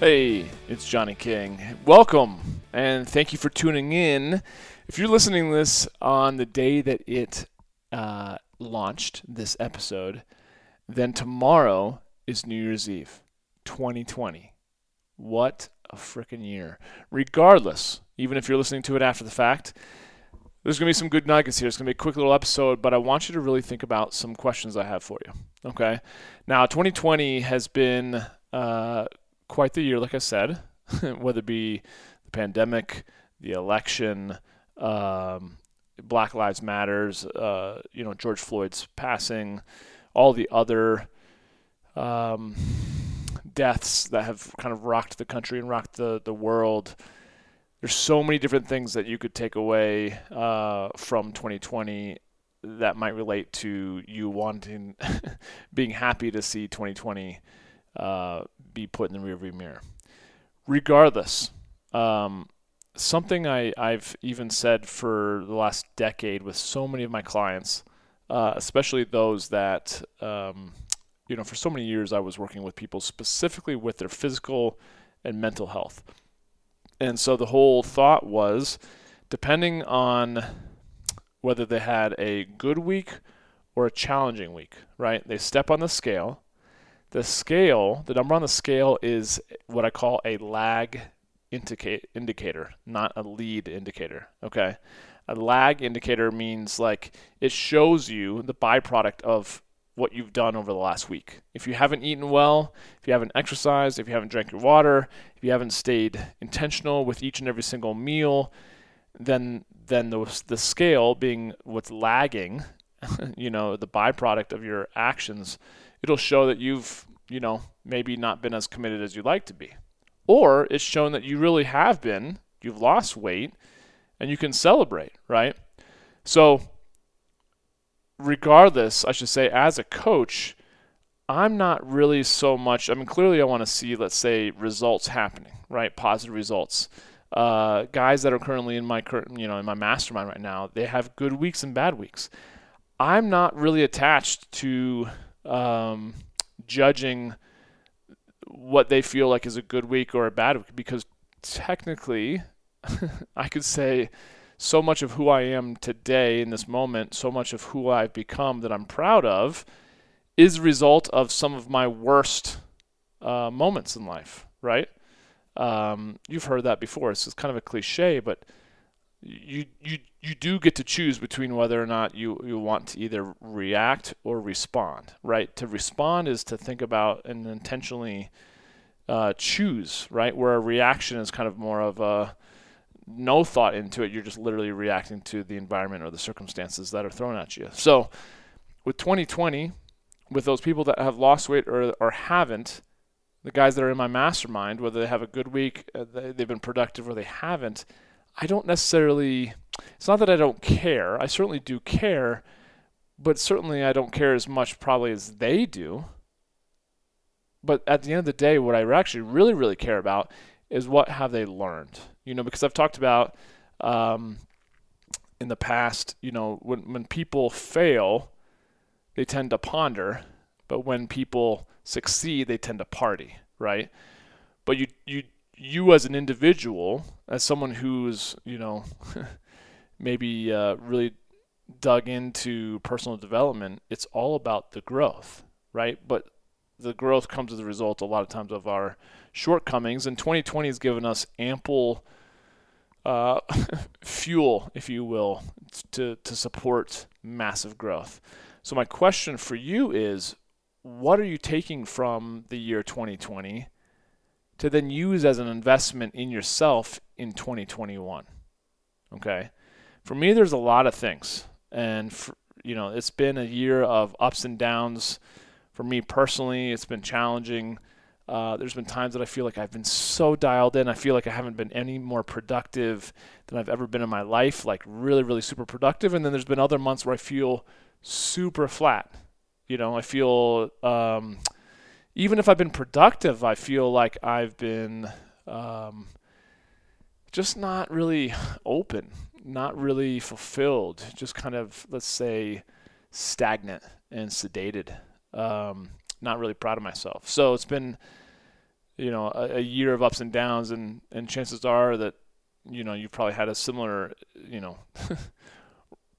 Hey, it's Johnny King. Welcome and thank you for tuning in. If you're listening to this on the day that it uh, launched, this episode, then tomorrow is New Year's Eve, 2020. What a freaking year. Regardless, even if you're listening to it after the fact, there's going to be some good nuggets here. It's going to be a quick little episode, but I want you to really think about some questions I have for you. Okay. Now, 2020 has been uh, quite the year, like I said, whether it be the pandemic, the election, um, Black Lives Matters, uh, you know, George Floyd's passing, all the other um, deaths that have kind of rocked the country and rocked the, the world. There's so many different things that you could take away uh, from 2020 that might relate to you wanting, being happy to see 2020 uh, be put in the rearview mirror. Regardless, um, something I, I've even said for the last decade with so many of my clients, uh, especially those that, um, you know, for so many years I was working with people specifically with their physical and mental health. And so the whole thought was depending on whether they had a good week or a challenging week, right? They step on the scale the scale, the number on the scale is what I call a lag indicate, indicator, not a lead indicator. Okay. A lag indicator means like it shows you the byproduct of what you've done over the last week. If you haven't eaten well, if you haven't exercised, if you haven't drank your water, if you haven't stayed intentional with each and every single meal, then then the the scale being what's lagging, you know, the byproduct of your actions it'll show that you've, you know, maybe not been as committed as you'd like to be. Or it's shown that you really have been, you've lost weight, and you can celebrate, right? So, regardless, I should say, as a coach, I'm not really so much. I mean, clearly, I want to see, let's say, results happening, right? Positive results. Uh, guys that are currently in my current, you know, in my mastermind right now, they have good weeks and bad weeks. I'm not really attached to um, judging what they feel like is a good week or a bad week because technically I could say so much of who I am today in this moment, so much of who I've become that I'm proud of is a result of some of my worst uh, moments in life, right? Um, you've heard that before. It's kind of a cliche, but you you you do get to choose between whether or not you, you want to either react or respond, right? To respond is to think about and intentionally uh, choose, right? Where a reaction is kind of more of a no thought into it. You're just literally reacting to the environment or the circumstances that are thrown at you. So with 2020, with those people that have lost weight or, or haven't, the guys that are in my mastermind, whether they have a good week, uh, they've been productive or they haven't – I don't necessarily, it's not that I don't care. I certainly do care, but certainly I don't care as much probably as they do. But at the end of the day, what I actually really, really care about is what have they learned? You know, because I've talked about um, in the past, you know, when, when people fail, they tend to ponder, but when people succeed, they tend to party, right? But you, you you as an individual, as someone who's you know maybe uh, really dug into personal development, it's all about the growth, right? But the growth comes as a result a lot of times of our shortcomings, and 2020 has given us ample uh, fuel, if you will, to to support massive growth. So my question for you is, what are you taking from the year 2020? To then use as an investment in yourself in 2021. Okay. For me, there's a lot of things. And, for, you know, it's been a year of ups and downs. For me personally, it's been challenging. Uh, there's been times that I feel like I've been so dialed in. I feel like I haven't been any more productive than I've ever been in my life, like really, really super productive. And then there's been other months where I feel super flat. You know, I feel um, even if I've been productive, I feel like I've been um, just not really open, not really fulfilled, just kind of, let's say, stagnant and sedated. Um, not really proud of myself. So it's been you know a, a, year of ups and downs, and and chances are that you know you've probably had a similar you know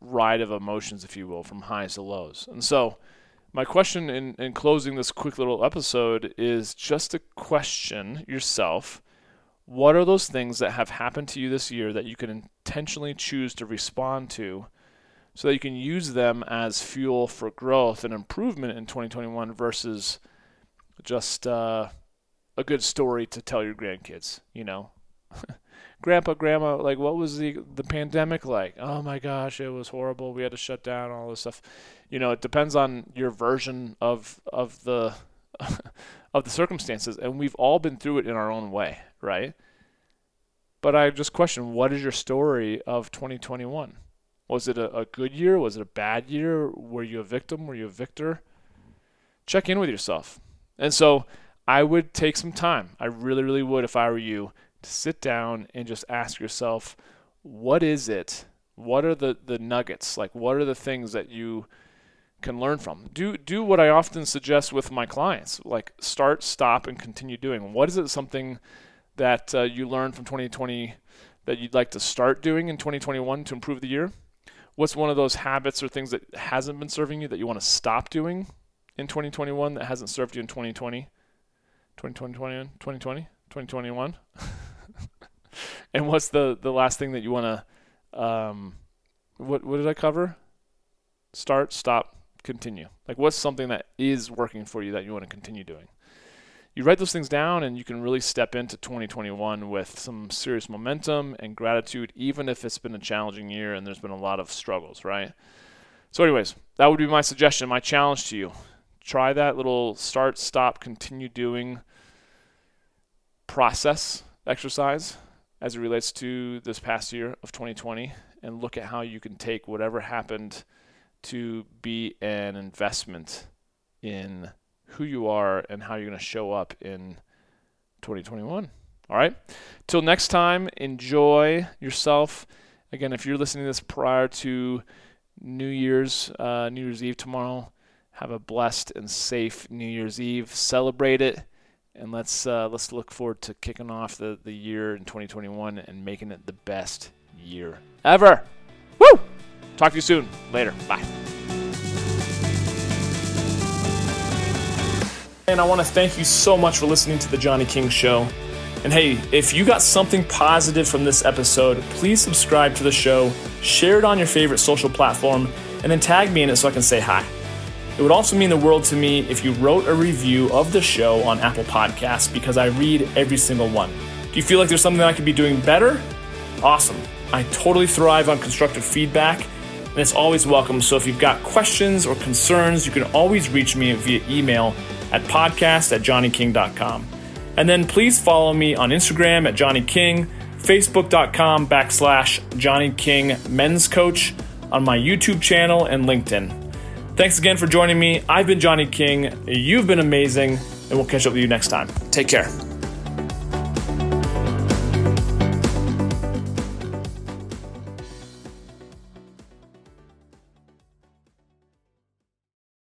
ride of emotions, if you will, from highs to lows. And so my question in, in closing this quick little episode is just to question yourself what are those things that have happened to you this year that you can intentionally choose to respond to so that you can use them as fuel for growth and improvement in 2021 versus just uh, a good story to tell your grandkids, you know. Grandpa, grandma, like what was the the pandemic like? Oh my gosh, it was horrible. We had to shut down all this stuff. You know, it depends on your version of of the of the circumstances and we've all been through it in our own way, right? But I just question what is your story of 2021? Was it a, a good year? Was it a bad year? Were you a victim? Were you a victor? Check in with yourself. And so I would take some time. I really, really would if I were you to sit down and just ask yourself, what is it? What are the, the nuggets? Like, what are the things that you can learn from? Do, do what I often suggest with my clients like, start, stop, and continue doing. What is it something that uh, you learned from 2020 that you'd like to start doing in 2021 to improve the year? What's one of those habits or things that hasn't been serving you that you want to stop doing in 2021 that hasn't served you in 2020? 2020, 2020, 2021. and what's the the last thing that you want to um what what did I cover? Start, stop, continue. Like what's something that is working for you that you want to continue doing? You write those things down and you can really step into 2021 with some serious momentum and gratitude even if it's been a challenging year and there's been a lot of struggles, right? So anyways, that would be my suggestion, my challenge to you try that little start, stop, continue doing process exercise as it relates to this past year of 2020 and look at how you can take whatever happened to be an investment in who you are and how you're going to show up in 2021. All right. Till next time, enjoy yourself. Again, if you're listening to this prior to New Year's, uh, New Year's Eve tomorrow, have a blessed and safe New Year's Eve. Celebrate it, and let's uh, let's look forward to kicking off the, the year in 2021 and making it the best year ever. Woo! Talk to you soon. Later. Bye. And I want to thank you so much for listening to the Johnny King Show. And hey, if you got something positive from this episode, please subscribe to the show, share it on your favorite social platform, and then tag me in it so I can say hi. It would also mean the world to me if you wrote a review of the show on Apple Podcasts because I read every single one. Do you feel like there's something I could be doing better? Awesome. I totally thrive on constructive feedback and it's always welcome. So if you've got questions or concerns, you can always reach me via email at podcast at johnnyking.com. And then please follow me on Instagram at Johnny King, Facebook.com backslash Johnny King Men's Coach, on my YouTube channel and LinkedIn. Thanks again for joining me. I've been Johnny King. You've been amazing, and we'll catch up with you next time. Take care.